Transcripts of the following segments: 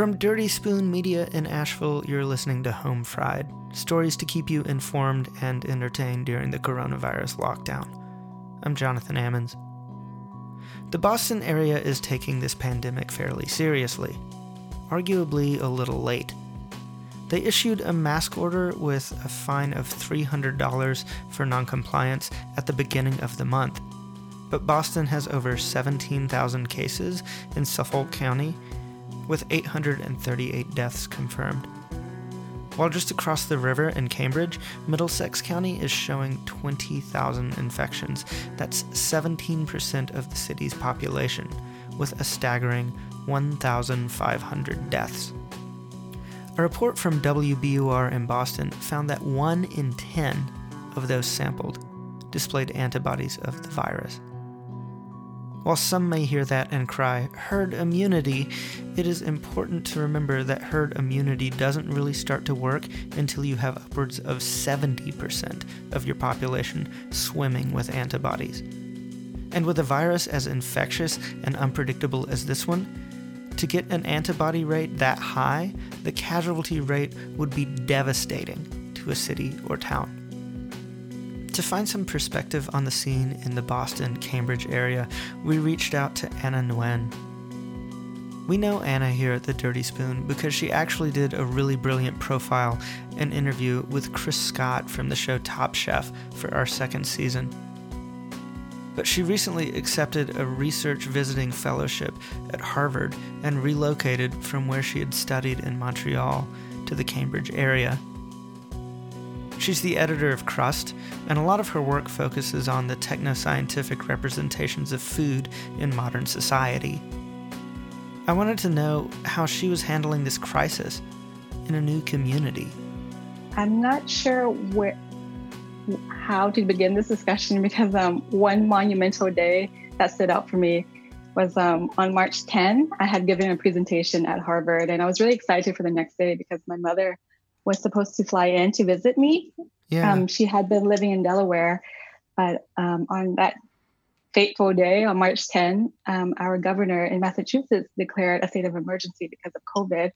From Dirty Spoon Media in Asheville, you're listening to Home Fried stories to keep you informed and entertained during the coronavirus lockdown. I'm Jonathan Ammons. The Boston area is taking this pandemic fairly seriously, arguably a little late. They issued a mask order with a fine of $300 for noncompliance at the beginning of the month. But Boston has over 17,000 cases in Suffolk County, with 838 deaths confirmed. While just across the river in Cambridge, Middlesex County is showing 20,000 infections. That's 17% of the city's population, with a staggering 1,500 deaths. A report from WBUR in Boston found that 1 in 10 of those sampled displayed antibodies of the virus. While some may hear that and cry, herd immunity, it is important to remember that herd immunity doesn't really start to work until you have upwards of 70% of your population swimming with antibodies. And with a virus as infectious and unpredictable as this one, to get an antibody rate that high, the casualty rate would be devastating to a city or town. To find some perspective on the scene in the Boston Cambridge area, we reached out to Anna Nguyen. We know Anna here at the Dirty Spoon because she actually did a really brilliant profile and interview with Chris Scott from the show Top Chef for our second season. But she recently accepted a research visiting fellowship at Harvard and relocated from where she had studied in Montreal to the Cambridge area. She's the editor of Crust, and a lot of her work focuses on the techno scientific representations of food in modern society. I wanted to know how she was handling this crisis in a new community. I'm not sure where, how to begin this discussion because um, one monumental day that stood out for me was um, on March 10. I had given a presentation at Harvard, and I was really excited for the next day because my mother was supposed to fly in to visit me. Yeah. Um, she had been living in Delaware, but um, on that fateful day on March 10, um, our governor in Massachusetts declared a state of emergency because of COVID.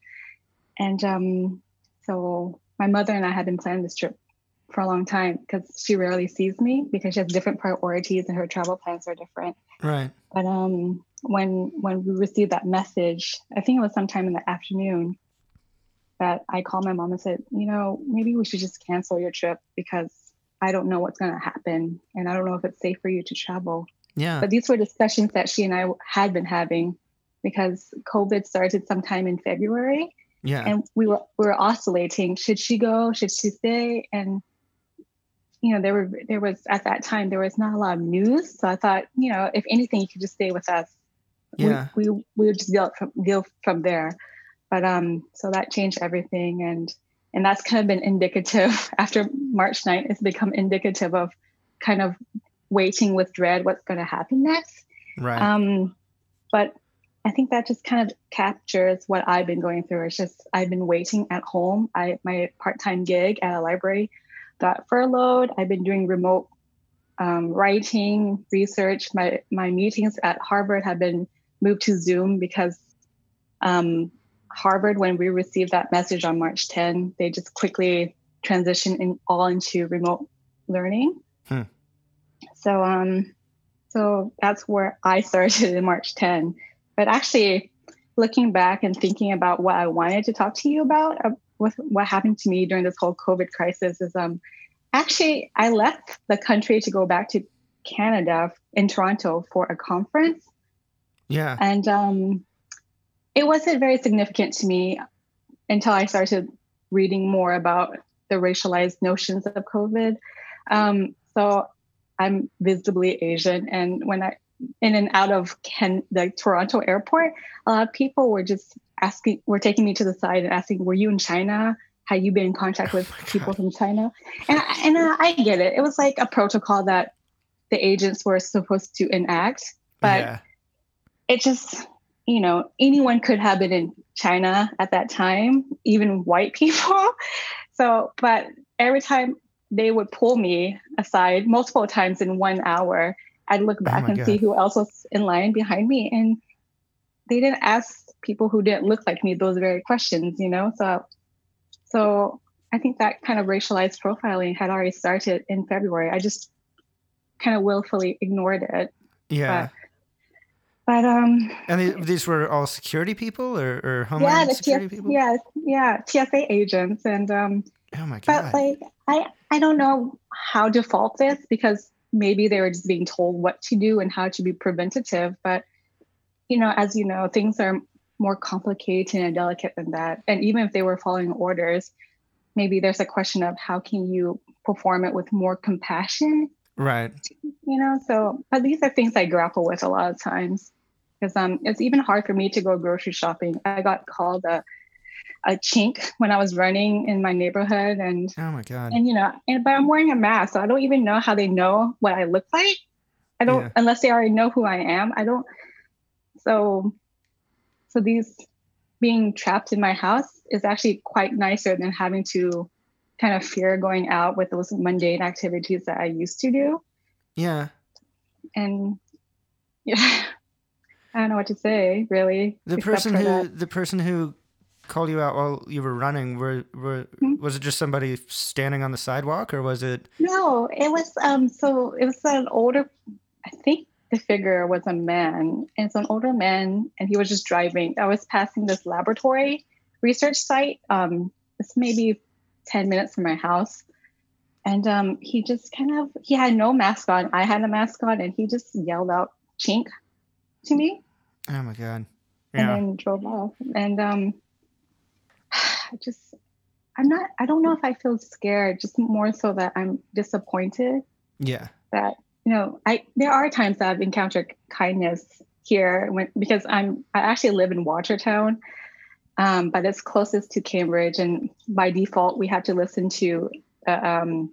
And um, so my mother and I had been planning this trip for a long time because she rarely sees me because she has different priorities and her travel plans are different. Right. But um, when when we received that message, I think it was sometime in the afternoon that I called my mom and said, you know, maybe we should just cancel your trip because I don't know what's going to happen and I don't know if it's safe for you to travel. Yeah. But these were discussions that she and I had been having because COVID started sometime in February. Yeah. And we were we were oscillating. Should she go? Should she stay? And you know, there were there was at that time there was not a lot of news. So I thought, you know, if anything, you could just stay with us. Yeah. We we, we would just deal from deal from there. But um, so that changed everything, and and that's kind of been indicative after March 9th. It's become indicative of kind of waiting with dread what's going to happen next. Right. Um, but I think that just kind of captures what I've been going through. It's just I've been waiting at home. I my part-time gig at a library got furloughed. I've been doing remote um, writing, research. My my meetings at Harvard have been moved to Zoom because um, Harvard, when we received that message on March 10, they just quickly transitioned in, all into remote learning. Hmm. So, um, so that's where I started in March 10. But actually, looking back and thinking about what I wanted to talk to you about uh, with what happened to me during this whole COVID crisis is, um, actually, I left the country to go back to Canada in Toronto for a conference. Yeah. And um, it wasn't very significant to me until I started reading more about the racialized notions of COVID. Um, so I'm visibly Asian, and when I in and out of Ken, the Toronto airport, a lot of people were just asking, were taking me to the side and asking, "Were you in China? Had you been in contact oh with oh people God. from China?" And and uh, I get it. It was like a protocol that the agents were supposed to enact, but yeah. it just you know, anyone could have been in China at that time, even white people. So, but every time they would pull me aside multiple times in one hour, I'd look oh back oh and God. see who else was in line behind me. And they didn't ask people who didn't look like me those very questions, you know? So, so I think that kind of racialized profiling had already started in February. I just kind of willfully ignored it. Yeah. But, but um. And these, were all security people or, or homeland yeah, security people? Yeah, yeah, TSA agents, and um. Oh my god! But like, I I don't know how to fault this because maybe they were just being told what to do and how to be preventative. But you know, as you know, things are more complicated and delicate than that. And even if they were following orders, maybe there's a question of how can you perform it with more compassion right. you know so but these are things i grapple with a lot of times because um it's even hard for me to go grocery shopping i got called a a chink when i was running in my neighborhood and Oh my god. and you know and but i'm wearing a mask so i don't even know how they know what i look like i don't Yeah. unless they already know who i am i don't so so these being trapped in my house is actually quite nicer than having to kind of fear going out with those mundane activities that i used to do yeah. and yeah i don't know what to say really The person who that. the person who called you out while you were running were were Hmm? was it just somebody standing on the sidewalk or was it no it was um so it was an older i think the figure was a man and it's an older man and he was just driving i was passing this laboratory research site um it's maybe 10 minutes from my house and um he just kind of he had no mask on i had a mask on and he just yelled out chink to me Oh my god. and Yeah. then drove off. And um, I just, I'm not, I don't know if I feel scared, just more so that I'm disappointed Yeah. that, you know, I, there are times that I've encountered kindness here when, because I'm, I actually live in Watertown, um, but it's closest to Cambridge. And by default, we have to listen to uh, um,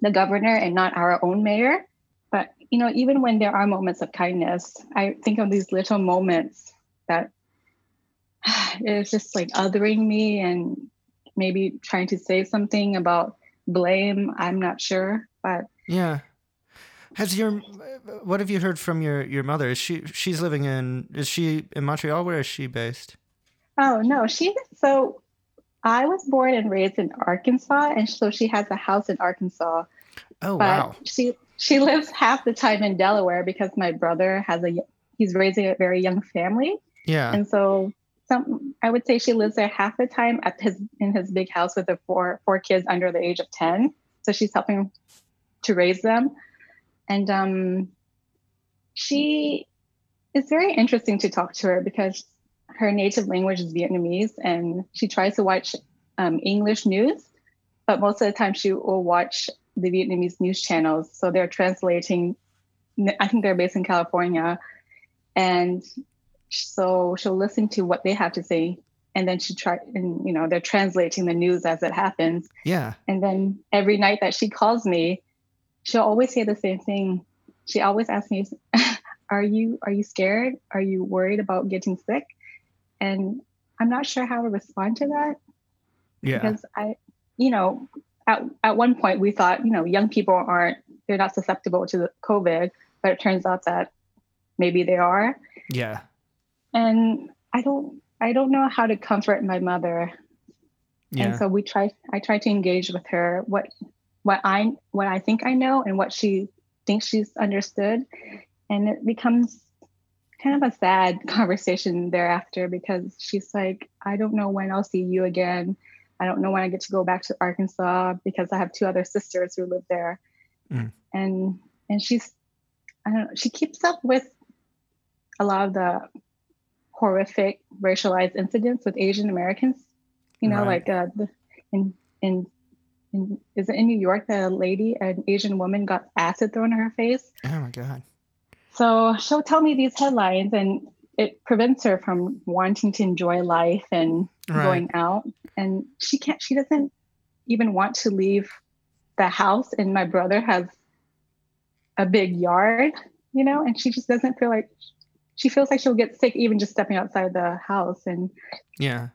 the governor and not our own mayor. But, you know, even when there are moments of kindness, I think of these little moments that it's just like othering me and maybe trying to say something about blame. I'm not sure, but Yeah. Has your what have you heard from your your mother? Is she she's living in is she in Montreal? Where is she based? Oh no, she so I was born and raised in Arkansas, and so she has a house in Arkansas. Oh But wow. she she lives half the time in Delaware because my brother has a he's raising a very young family, Yeah. and so some I would say she lives there half the time at his in his big house with the four four kids under the age of ten. So she's helping to raise them, and um, she it's very interesting to talk to her because her native language is Vietnamese, and she tries to watch um, English news, but most of the time she will watch the Vietnamese news channels. So they're translating. I think they're based in California, and so she'll listen to what they have to say and then she try and you know they're translating the news as it happens Yeah. and then every night that she calls me she'll always say the same thing she always asks me are you are you scared are you worried about getting sick and i'm not sure how to respond to that Yeah. because i you know at, at one point we thought you know young people aren't they're not susceptible to the covid but it turns out that maybe they are Yeah. and i don't i don't know how to comfort my mother Yeah. and so we try i try to engage with her what what i what i think i know and what she thinks she's understood and it becomes kind of a sad conversation thereafter because she's like i don't know when i'll see you again i don't know when i get to go back to arkansas because i have two other sisters who live there Mm. and and she's i don't know she keeps up with a lot of the horrific racialized incidents with asian americans you know Right. like uh the, in in in, is it in New York that a lady, an Asian woman, got acid thrown in her face? oh my god. So she'll tell me these headlines, and it prevents her from wanting to enjoy life and Right. going out. And she can't. She doesn't even want to leave the house. And my brother has a big yard, you know, and she just doesn't feel like she feels like she'll get sick even just stepping outside the house. And Yeah.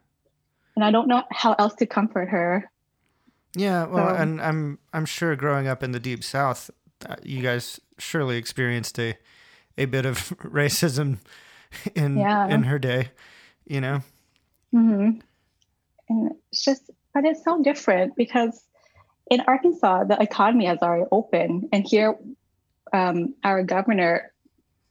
and I don't know how else to comfort her. Yeah, well, So- and I'm I'm sure growing up in the deep south, uh, you guys surely experienced a a bit of racism in Yeah. in her day. you know? Mm-hmm. And it's just, but it's so different because in Arkansas, the economy has already opened. And here, um, our governor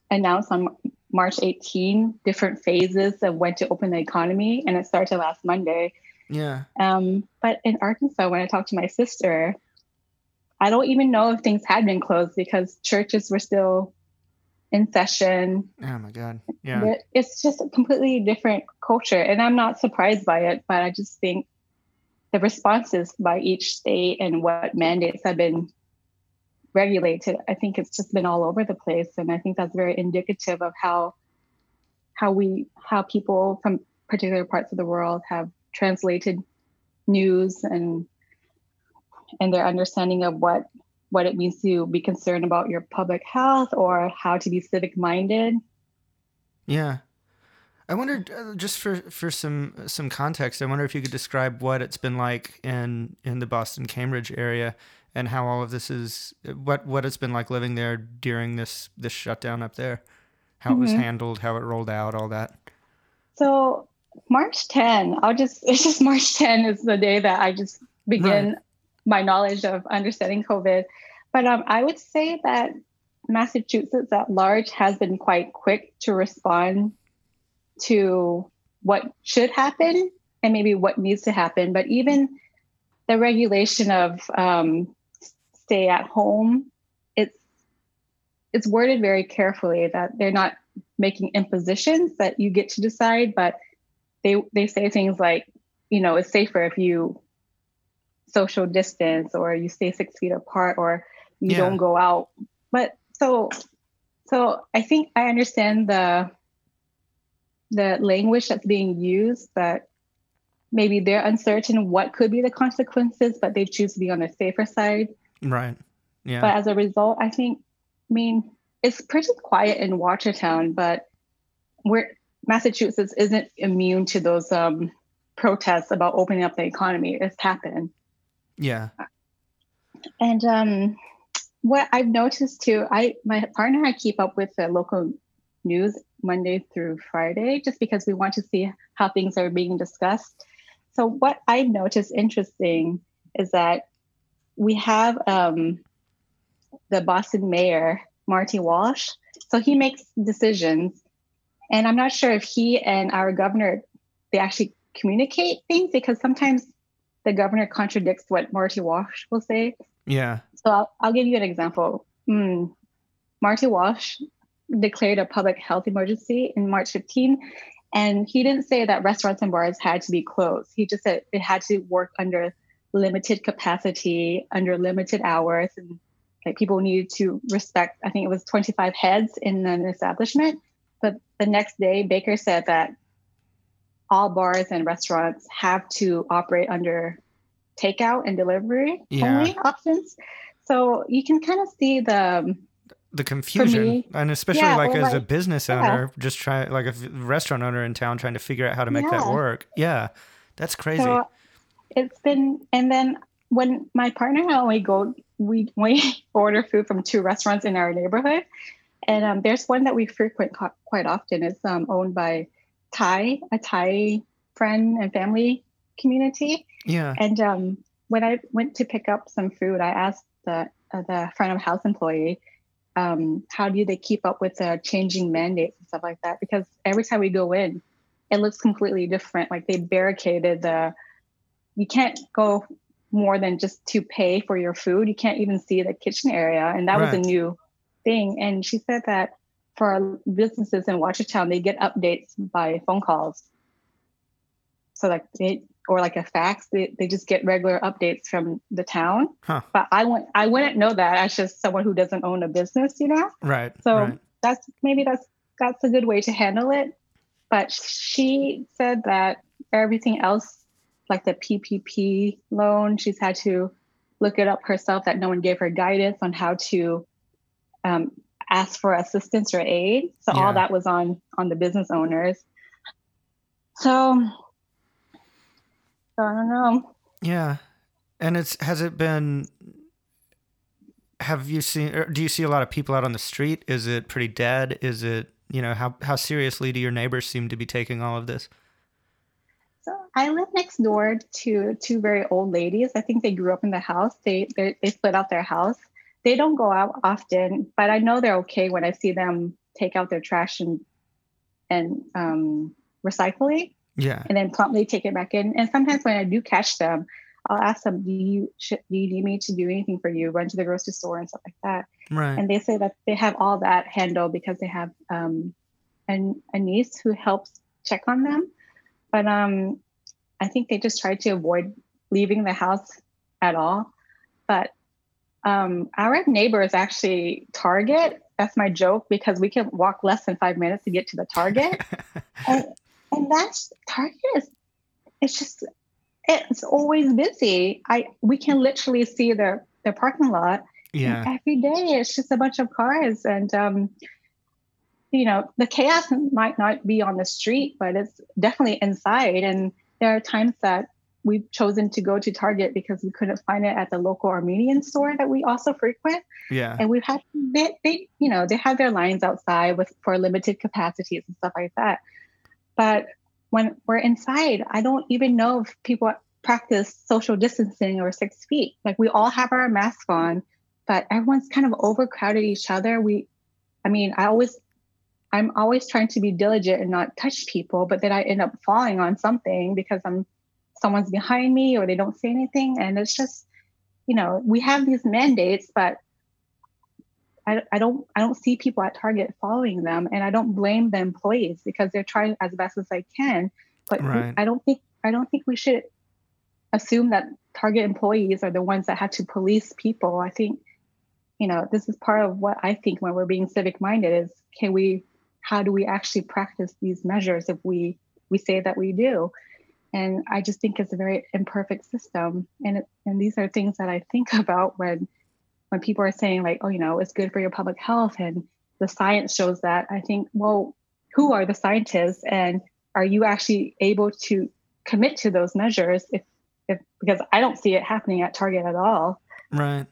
announced on March 18 different phases of when to open the economy, and it started last Monday. Yeah. Um, but in Arkansas, when I talked to my sister, I don't even know if things had been closed because churches were still in session. Oh my God. Yeah. It's just a completely different culture. And I'm not surprised by it, but I just think the responses by each state and what mandates have been regulated, I think it's just been all over the place. And I think that's very indicative of how how we how people from particular parts of the world have translated news and and their understanding of what what it means to be concerned about your public health or how to be civic minded. Yeah. I wondered uh, just for for some some context. I wonder if you could describe what it's been like in in the Boston Cambridge area and how all of this is what what it's been like living there during this this shutdown up there. How mm-hmm. it was mm-hmm. handled, how it rolled out, all that. So March 10, I'll just it's just March 10 is the day that I just begin right. My knowledge of understanding COVID. But um, I would say that Massachusetts at large has been quite quick to respond to what should happen and maybe what needs to happen. But even the regulation of um, stay at home, it's it's worded very carefully that they're not making impositions that you get to decide, but they they say things like, you know, it's safer if you social distance or you stay six feet apart or you yeah. don't go out. But so so I think I understand the the language that's being used that maybe they're uncertain what could be the consequences, but they choose to be on the safer side. Right. Yeah. But as a result, I think, I mean, it's pretty quiet in Watertown, but we're Massachusetts isn't immune to those um, protests about opening up the economy. It's happened. Yeah. And um, what I've noticed too, I my partner and I keep up with the local news Monday through Friday, just because we want to see how things are being discussed. So, what I've noticed interesting is that we have um, the Boston mayor, Marty Walsh. So, he makes decisions. And I'm not sure if he and our governor, they actually communicate things because sometimes the governor contradicts what Marty Walsh will say. Yeah. So, I'll, I'll give you an example. Mm, Marty Walsh declared a public health emergency in March 15. And he didn't say that restaurants and bars had to be closed. He just said it had to work under limited capacity, under limited hours, and like people needed to respect. I think it was 25 heads in an establishment. But the next day, Baker said that all bars and restaurants have to operate under takeout and delivery yeah. only options. So you can kind of see the the confusion and especially yeah, like as like, a business owner yeah. just try like a restaurant owner in town trying to figure out how to make that work yeah that's crazy so it's been and then when my partner and I we go we we order food from two restaurants in our neighborhood and um, there's one that we frequent quite often it's um, owned by thai a thai friend and family community yeah and um, when i went to pick up some food i asked the uh, the front of house employee um, how do they keep up with the changing mandates and stuff like that? Because every time we go in, it looks completely different. Like they barricaded the, you can't go more than just to pay for your food. You can't even see the kitchen area. And that right. was a new thing. And she said that for businesses in Watertown, they get updates by phone calls. So like they or like a fax. They, they just get regular updates from the town. Huh. But I wouldn't I wouldn't know that as just someone who doesn't own a business, you know? Right. So right. that's maybe that's that's a good way to handle it. But she said that everything else, like the PPP loan, she's had to look it up herself. That no one gave her guidance on how to um, ask for assistance or aid. So yeah. all that was on on the business owners. So so I don't know. Yeah, and it's has it been? Have you seen? Or do you see a lot of people out on the street? Is it pretty dead? Is it you know how how seriously do your neighbors seem to be taking all of this? So I live next door to two very old ladies. I think they grew up in the house. They they, they split out their house. They don't go out often, but I know they're okay when I see them take out their trash and and um, recycling. Yeah. And then promptly take it back in. And sometimes when I do catch them, I'll ask them, "Do you should, do you need me to do anything for you? Run to the grocery store and stuff like that." Right. And they say that they have all that handled because they have um, an, a niece who helps check on them. But um, I think they just try to avoid leaving the house at all. But um, our neighbor is actually Target. That's my joke because we can walk less than five minutes to get to the Target. and, and that's Target is it's just it's always busy. I we can literally see their their parking lot. yeah. Every day it's just a bunch of cars and um you know, the chaos might not be on the street, but it's definitely inside. And there are times that we've chosen to go to Target because we couldn't find it at the local Armenian store that we also frequent. Yeah. And we've had they, they you know, they have their lines outside with for limited capacities and stuff like that. But when we're inside, I don't even know if people practice social distancing or six feet. Like we all have our mask on, but everyone's kind of overcrowded each other. We, I mean, I always, I'm always trying to be diligent and not touch people, but then I end up falling on something because I'm someone's behind me or they don't say anything, and it's just, you know, we have these mandates, but I, I don't I don't see people at Target following them, and I don't blame the employees because they're trying as best as they can. But Right. I don't think I don't think we should assume that Target employees are the ones that had to police people. I think, you know, this is part of what I think when we're being civic minded is can we how do we actually practice these measures if we we say that we do? And I just think it's a very imperfect system. And it, and these are things that I think about when when people are saying like, oh, you know, it's good for your public health and the science shows that. I think, well, who are the scientists and are you actually able to commit to those measures if if because I don't see it happening at Target at all. Right.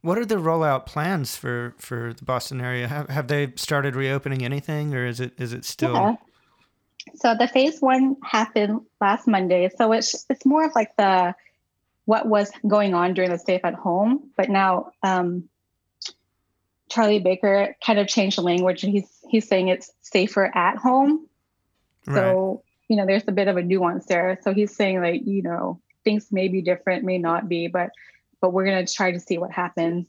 What are the rollout plans for for the Boston area? Have have they started reopening anything, or is it is it still? Yeah. So the phase one happened last Monday. So it's it's more of like the what was going on during the stay at home, but now um, Charlie Baker kind of changed the language, he's he's saying it's safer at home. right. So you know, there's a bit of a nuance there. So he's saying like you know things may be different, may not be, but but we're gonna try to see what happens.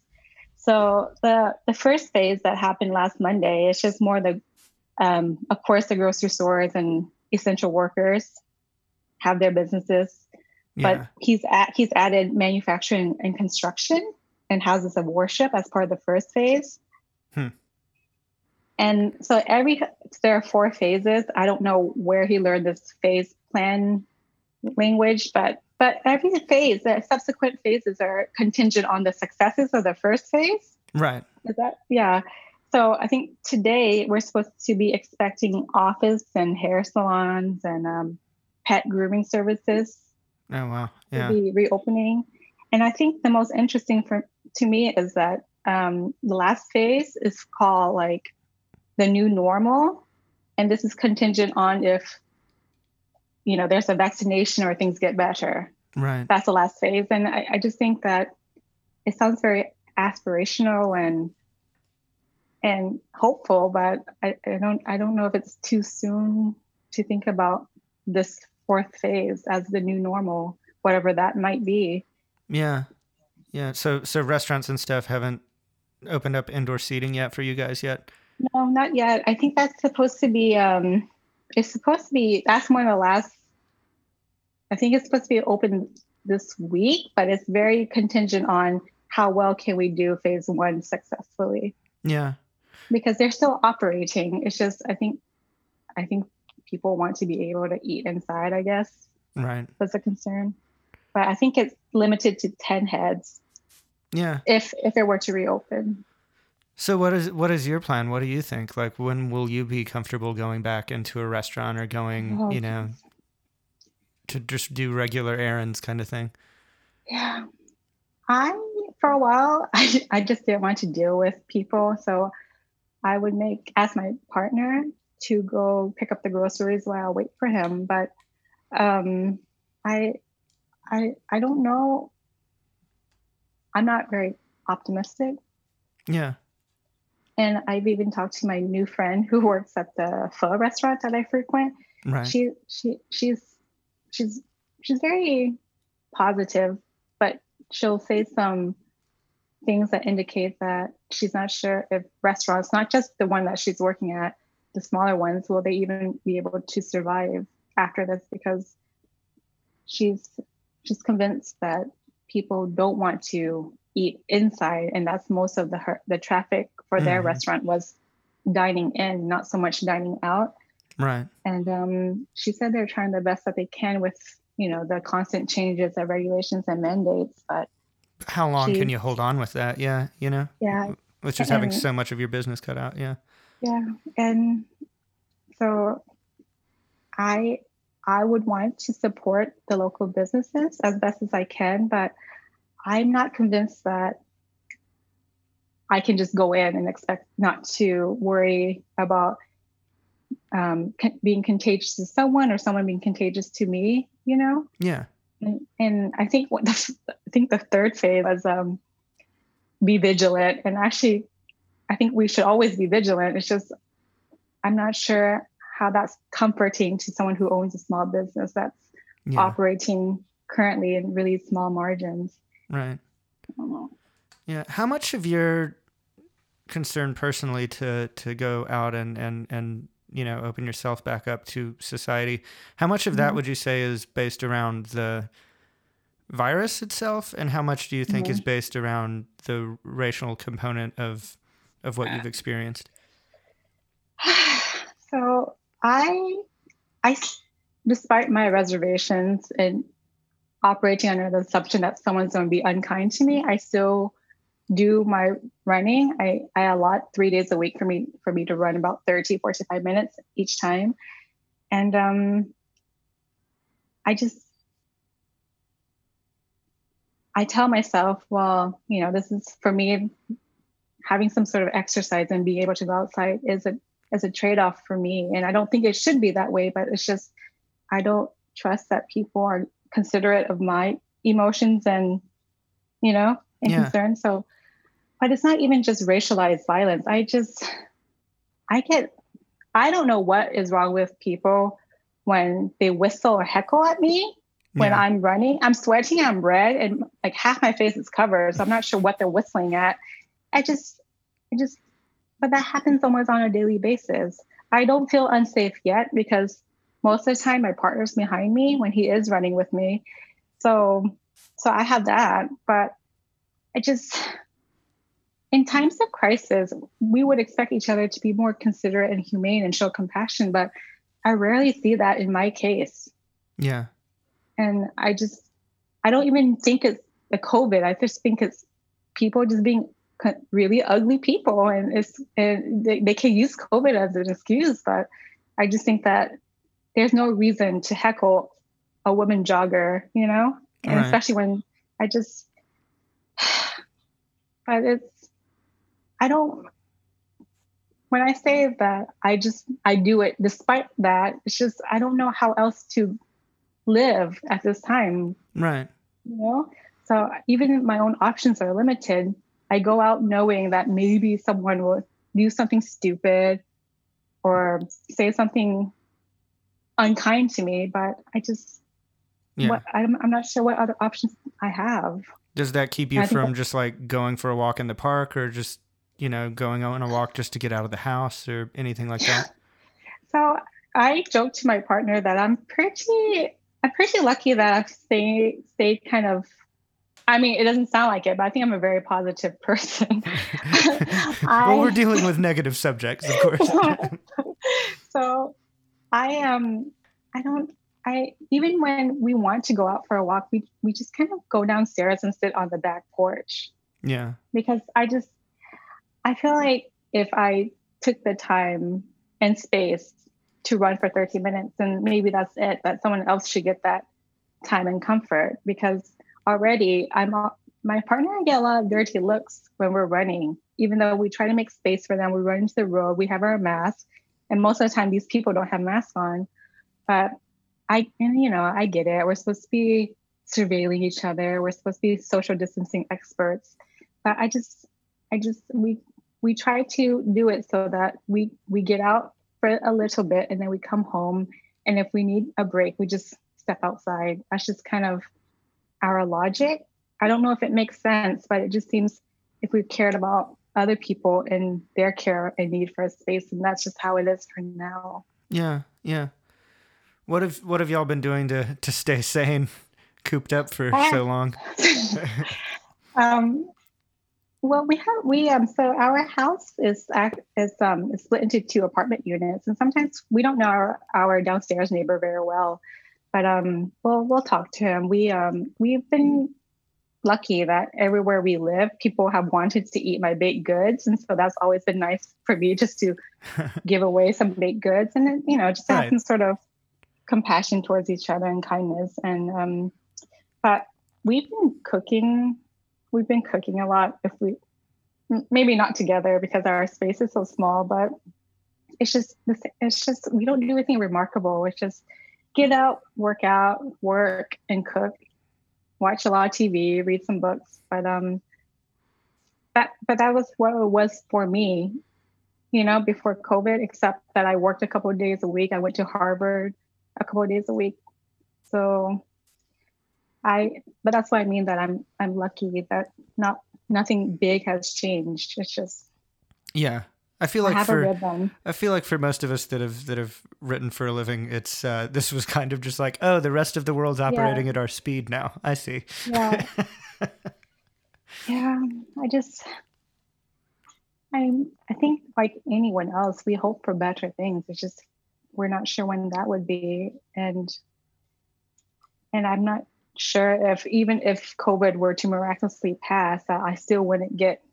So the the first phase that happened last Monday is just more the um, of course, the grocery stores and essential workers have their businesses, Yeah. but he's at, he's added manufacturing and construction and houses of worship as part of the first phase. Hmm. And so every there are four phases. I don't know where he learned this phase plan language, but but every phase, the subsequent phases are contingent on the successes of the first phase. Right. Is that yeah? So I think today we're supposed to be expecting office and hair salons and um, pet grooming services Oh wow. to be reopening. And I think the most interesting for to me is that um, the last phase is called like the new normal, and this is contingent on if you know there's a vaccination or things get better. Right. That's the last phase, and I, I just think that it sounds very aspirational and and hopeful, but I, I don't I don't know if it's too soon to think about this fourth phase as the new normal, whatever that might be. Yeah. Yeah. So so restaurants and stuff haven't opened up indoor seating yet for you guys yet. No, not yet. I think that's supposed to be um it's supposed to be that's one of the last I think it's supposed to be open this week, but it's very contingent on how well can we do phase one successfully. Yeah. Because they're still operating. It's just I think I think people want to be able to eat inside, I guess. Right. was a concern. But I think it's limited to ten heads Yeah. if if it were to reopen. So what is what is your plan? What do you think? Like when will you be comfortable going back into a restaurant or going, Oh, you know, to just do regular errands kind of thing? Yeah. I, for a while, I, I just didn't want to deal with people. So I would make, ask my partner to go pick up the groceries while I wait for him. But um, I, I, I don't know. I'm not very optimistic. Yeah. And I've even talked to my new friend who works at the pho restaurant that I frequent. Right. She, she, she's, she's, she's very positive, but she'll say some things that indicate that she's not sure if restaurants, not just the one that she's working at, the smaller ones, will they even be able to survive after this? Because she's she's convinced that people don't want to eat inside, and that's most of the her, the traffic for their Mhm. restaurant was dining in, not so much dining out. Right. And um, she said they're trying the best that they can with you know the constant changes of regulations and mandates, but How long can you hold on with that? Yeah. You know, yeah, with just having so much of your business cut out. Yeah. Yeah, and so I I would want to support the local businesses as best as I can, but I'm not convinced that I can just go in and expect not to worry about um, being contagious to someone or someone being contagious to me. You know, Yeah. And, and I think what the, I think the third phase was um, be vigilant. And actually, I think we should always be vigilant. It's just I'm not sure how that's comforting to someone who owns a small business that's Yeah. operating currently in really small margins. Right. I don't know. Yeah. How much of your concern personally to to go out and and and you know open yourself back up to society? How much of that Mhm. would you say is based around the virus itself, and how much do you think is based around the racial component of of what you've experienced? so i i despite my reservations and operating under the assumption that someone's going to be unkind to me, I still do my running. I, I allot three days a week for me for me to run about 30, 45 minutes each time. And um I just I tell myself, well, you know, this is for me having some sort of exercise and being able to go outside is a is a trade-off for me. And I don't think it should be that way, but it's just I don't trust that people are considerate of my emotions and you know and Yeah. concerns. So but it's not even just racialized violence. I just I get I don't know what is wrong with people when they whistle or heckle at me when Yeah. I'm running. I'm sweating, I'm red, and like half my face is covered. So I'm not sure what they're whistling at. I just, I just, but that happens almost on a daily basis. I don't feel unsafe yet because most of the time my partner's behind me when he is running with me. So, so I have that, but I just, in times of crisis, we would expect each other to be more considerate and humane and show compassion, but I rarely see that in my case yeah. and I just I don't even think it's the COVID. I just think it's people just being really ugly people, and it's and they, they can use COVID as an excuse, but I just think that there's no reason to heckle a woman jogger, you know, and Right. especially when I just, but it's I don't. When I say that, I just I do it. Despite that, it's just I don't know how else to live at this time Right. you know so even my own options are limited i go out knowing that maybe someone will do something stupid or say something unkind to me but i just Yeah. what I'm, I'm not sure what other options i have Does that keep you from just like going for a walk in the park or just, you know, going on a walk just to get out of the house or anything like that? so i joke to my partner that i'm pretty i'm pretty lucky that i've stayed stayed kind of I mean, it doesn't sound like it, but I think I'm a very positive person. well, we're dealing with negative subjects, of course. so I um I don't I even when we want to go out for a walk, we we just kind of go downstairs and sit on the back porch yeah. because I just I feel like if I took the time and space to run for 30 minutes, then maybe that's it. That someone else should get that time and comfort because already I'm all, my partner and I get a lot of dirty looks when we're running. Even though we try to make space for them, we run into the road, we have our mask, and most of the time these people don't have masks on. But I and you know I get it. We're supposed to be surveilling each other. We're supposed to be social distancing experts, but I just I just we we try to do it so that we we get out for a little bit and then we come home and if we need a break we just step outside. That's just kind of our logic. I don't know if it makes sense, but it just seems if we cared about other people and their care and need for a space, and that's just how it is for now. Yeah, yeah. What have what have y'all been doing to to stay sane, cooped up for uh, so long? um, well, we have we um so our house is is um is split into two apartment units, and sometimes we don't know our our downstairs neighbor very well, but um we'll we'll talk to him. We um we've been lucky that everywhere we live, people have wanted to eat my baked goods. And so that's always been nice for me just to give away some baked goods and, you know, just right. have some sort of compassion towards each other and kindness. And, um, but we've been cooking, we've been cooking a lot. If we, maybe not together because our space is so small, but it's just, it's just, we don't do anything remarkable. It's just get out, work out, work and cook watch a lot of TV, read some books. But um, that but that was what it was for me, you know, before COVID. Except that I worked a couple of days a week. I went to Harvard a couple of days a week. So I, but that's what I mean that I'm I'm lucky that not nothing big has changed. It's just yeah. I feel like I for I feel like for most of us that have that have written for a living, it's uh, this was kind of just like, oh, the rest of the world's operating yeah. at our speed now. I see. Yeah. yeah. I just I'm I think like anyone else, we hope for better things. It's just we're not sure when that would be. And and I'm not sure if even if COVID were to miraculously pass, I still wouldn't get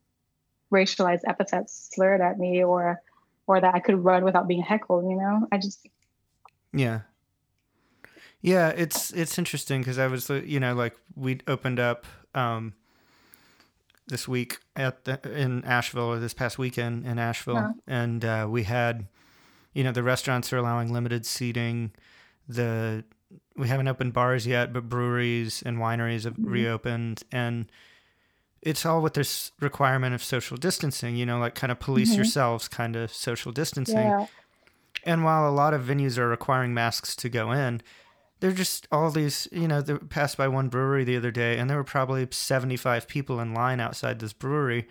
racialized epithets slurred at me or or that I could run without being heckled, you know? I just Yeah. Yeah, it's it's interesting because I was you know like we opened up um this week at the in Asheville or this past weekend in Asheville uh-huh. and uh, we had you know the restaurants are allowing limited seating the we haven't opened bars yet but breweries and wineries have mm-hmm. reopened and it's all with this requirement of social distancing, you know, like kind of police mm-hmm. yourselves kind of social distancing. Yeah. And while a lot of venues are requiring masks to go in, they're just all these, you know, they passed by one brewery the other day and there were probably 75 people in line outside this brewery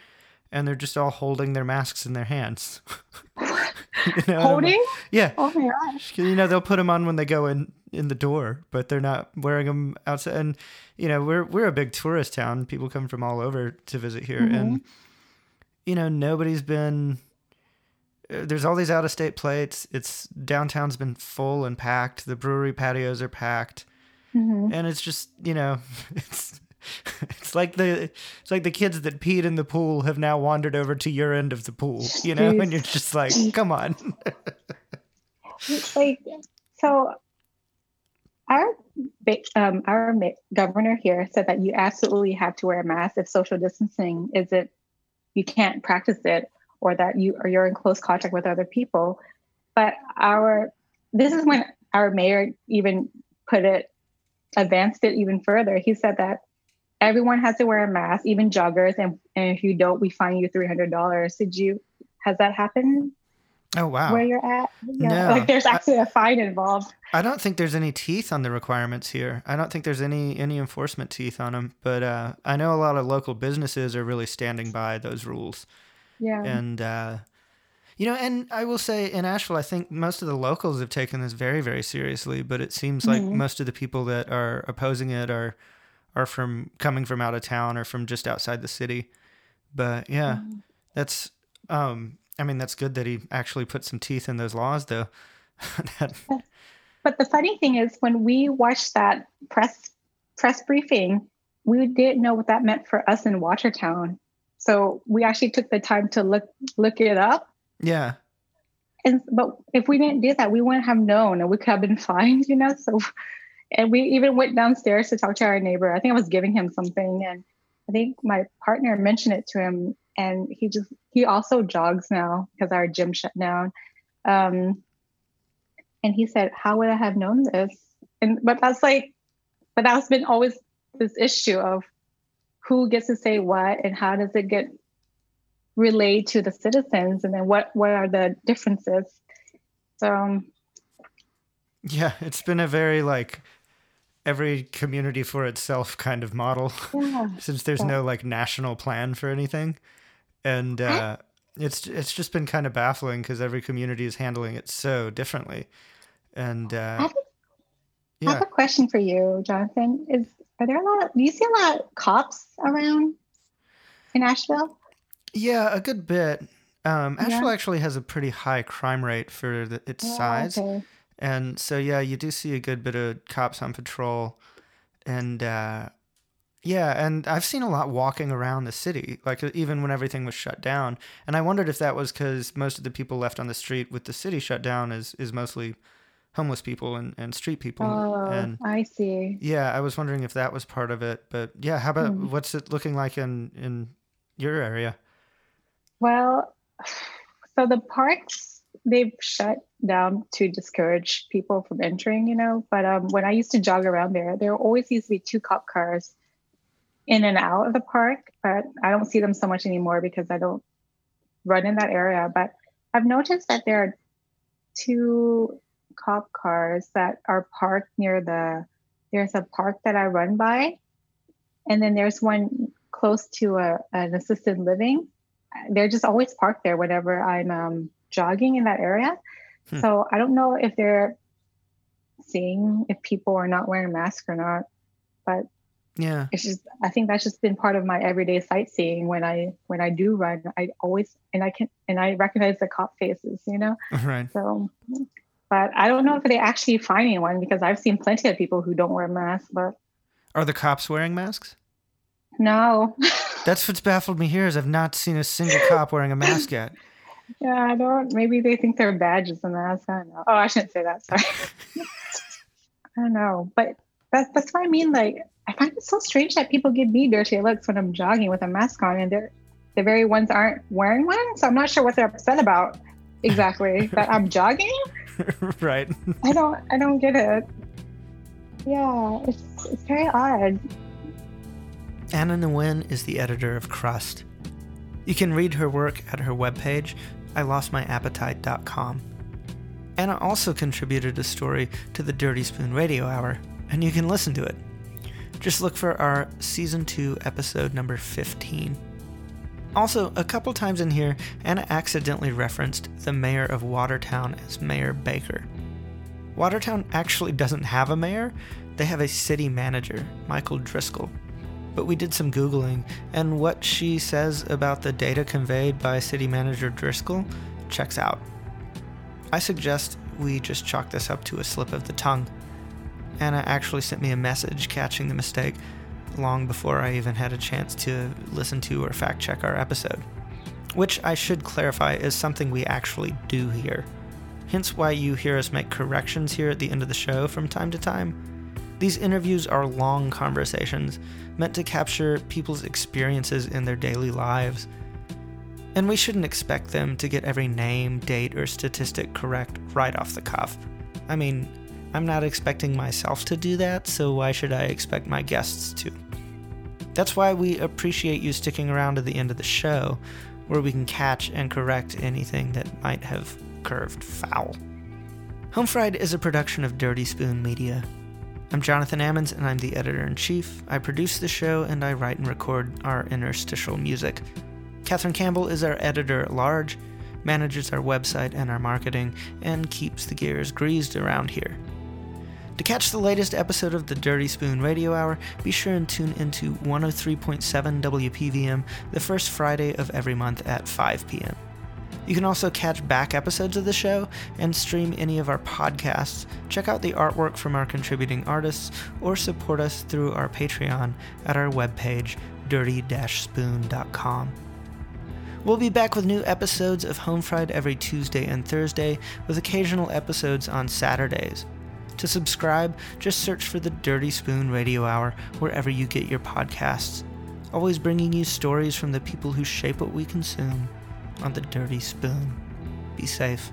and they're just all holding their masks in their hands. you know, holding? Yeah. Oh my gosh. You know, they'll put them on when they go in in the door, but they're not wearing them outside. And you know, we're we're a big tourist town. People come from all over to visit here, mm-hmm. and you know, nobody's been. Uh, there's all these out of state plates. It's downtown's been full and packed. The brewery patios are packed, mm-hmm. and it's just you know, it's it's like the it's like the kids that peed in the pool have now wandered over to your end of the pool, you know, Jeez. and you're just like, come on. like so our um, our governor here said that you absolutely have to wear a mask if social distancing isn't you can't practice it or that you or you're in close contact with other people. But our this is when our mayor even put it advanced it even further. He said that everyone has to wear a mask, even joggers, and, and if you don't, we fine you three hundred dollars. Did you has that happened? Oh wow. Where you're at? Yeah. No, like there's actually I, a fine involved. I don't think there's any teeth on the requirements here. I don't think there's any any enforcement teeth on them, but uh, I know a lot of local businesses are really standing by those rules. Yeah. And uh, you know, and I will say in Asheville, I think most of the locals have taken this very very seriously, but it seems like mm-hmm. most of the people that are opposing it are are from coming from out of town or from just outside the city. But yeah, mm-hmm. that's um I mean, that's good that he actually put some teeth in those laws, though. that... But the funny thing is, when we watched that press press briefing, we didn't know what that meant for us in Watertown. So we actually took the time to look look it up. Yeah. And but if we didn't do that, we wouldn't have known, and we could have been fined, you know. So, and we even went downstairs to talk to our neighbor. I think I was giving him something, and I think my partner mentioned it to him, and he just he also jogs now because our gym shut down um, and he said how would i have known this and but that's like, but that's been always this issue of who gets to say what and how does it get relayed to the citizens, and then what what are the differences? So. Um, yeah, it's been a very like every community for itself kind of model yeah. since there's yeah. no like national plan for anything and uh, it's it's just been kind of baffling because every community is handling it so differently and uh, I, have a, yeah. I have a question for you jonathan is are there a lot of, do you see a lot of cops around in asheville yeah a good bit um, asheville yeah. actually has a pretty high crime rate for the, its oh, size okay. And so, yeah, you do see a good bit of cops on patrol. And uh, yeah, and I've seen a lot walking around the city, like even when everything was shut down. And I wondered if that was because most of the people left on the street with the city shut down is, is mostly homeless people and, and street people. Oh, and I see. Yeah, I was wondering if that was part of it. But yeah, how about hmm. what's it looking like in, in your area? Well, so the parks, they've shut down to discourage people from entering, you know. But um, when I used to jog around there, there always used to be two cop cars in and out of the park, but I don't see them so much anymore because I don't run in that area. But I've noticed that there are two cop cars that are parked near the there's a park that I run by, and then there's one close to a, an assisted living. They're just always parked there whenever I'm um, jogging in that area. Hmm. So I don't know if they're seeing if people are not wearing masks or not, but yeah, it's just I think that's just been part of my everyday sightseeing when I when I do run. I always and I can and I recognize the cop faces, you know. Right. So, but I don't know if they actually find anyone because I've seen plenty of people who don't wear masks. But are the cops wearing masks? No. That's what's baffled me here is I've not seen a single cop wearing a mask yet. Yeah, I don't. Maybe they think their badge is a mask. I don't know. Oh, I shouldn't say that. Sorry. I don't know, but that's that's what I mean. Like, I find it so strange that people give me dirty looks when I'm jogging with a mask on, and they're the very ones aren't wearing one. So I'm not sure what they're upset about exactly. that I'm jogging. right. I don't. I don't get it. Yeah, it's it's very odd. Anna Nguyen is the editor of Crust. You can read her work at her webpage, ilostmyappetite.com. Anna also contributed a story to the Dirty Spoon Radio Hour, and you can listen to it. Just look for our Season 2 episode number 15. Also, a couple times in here, Anna accidentally referenced the mayor of Watertown as Mayor Baker. Watertown actually doesn't have a mayor, they have a city manager, Michael Driscoll. But we did some Googling, and what she says about the data conveyed by City Manager Driscoll checks out. I suggest we just chalk this up to a slip of the tongue. Anna actually sent me a message catching the mistake long before I even had a chance to listen to or fact check our episode. Which I should clarify is something we actually do here. Hence why you hear us make corrections here at the end of the show from time to time. These interviews are long conversations meant to capture people's experiences in their daily lives. And we shouldn't expect them to get every name, date, or statistic correct right off the cuff. I mean, I'm not expecting myself to do that, so why should I expect my guests to? That's why we appreciate you sticking around to the end of the show, where we can catch and correct anything that might have curved foul. Home Fried is a production of Dirty Spoon Media. I'm Jonathan Ammons, and I'm the editor in chief. I produce the show, and I write and record our interstitial music. Catherine Campbell is our editor at large, manages our website and our marketing, and keeps the gears greased around here. To catch the latest episode of the Dirty Spoon Radio Hour, be sure and tune into 103.7 WPVM the first Friday of every month at 5 p.m. You can also catch back episodes of the show and stream any of our podcasts. Check out the artwork from our contributing artists or support us through our Patreon at our webpage, dirty-spoon.com. We'll be back with new episodes of Home Fried every Tuesday and Thursday, with occasional episodes on Saturdays. To subscribe, just search for the Dirty Spoon Radio Hour wherever you get your podcasts. Always bringing you stories from the people who shape what we consume on the dirty spoon. Be safe.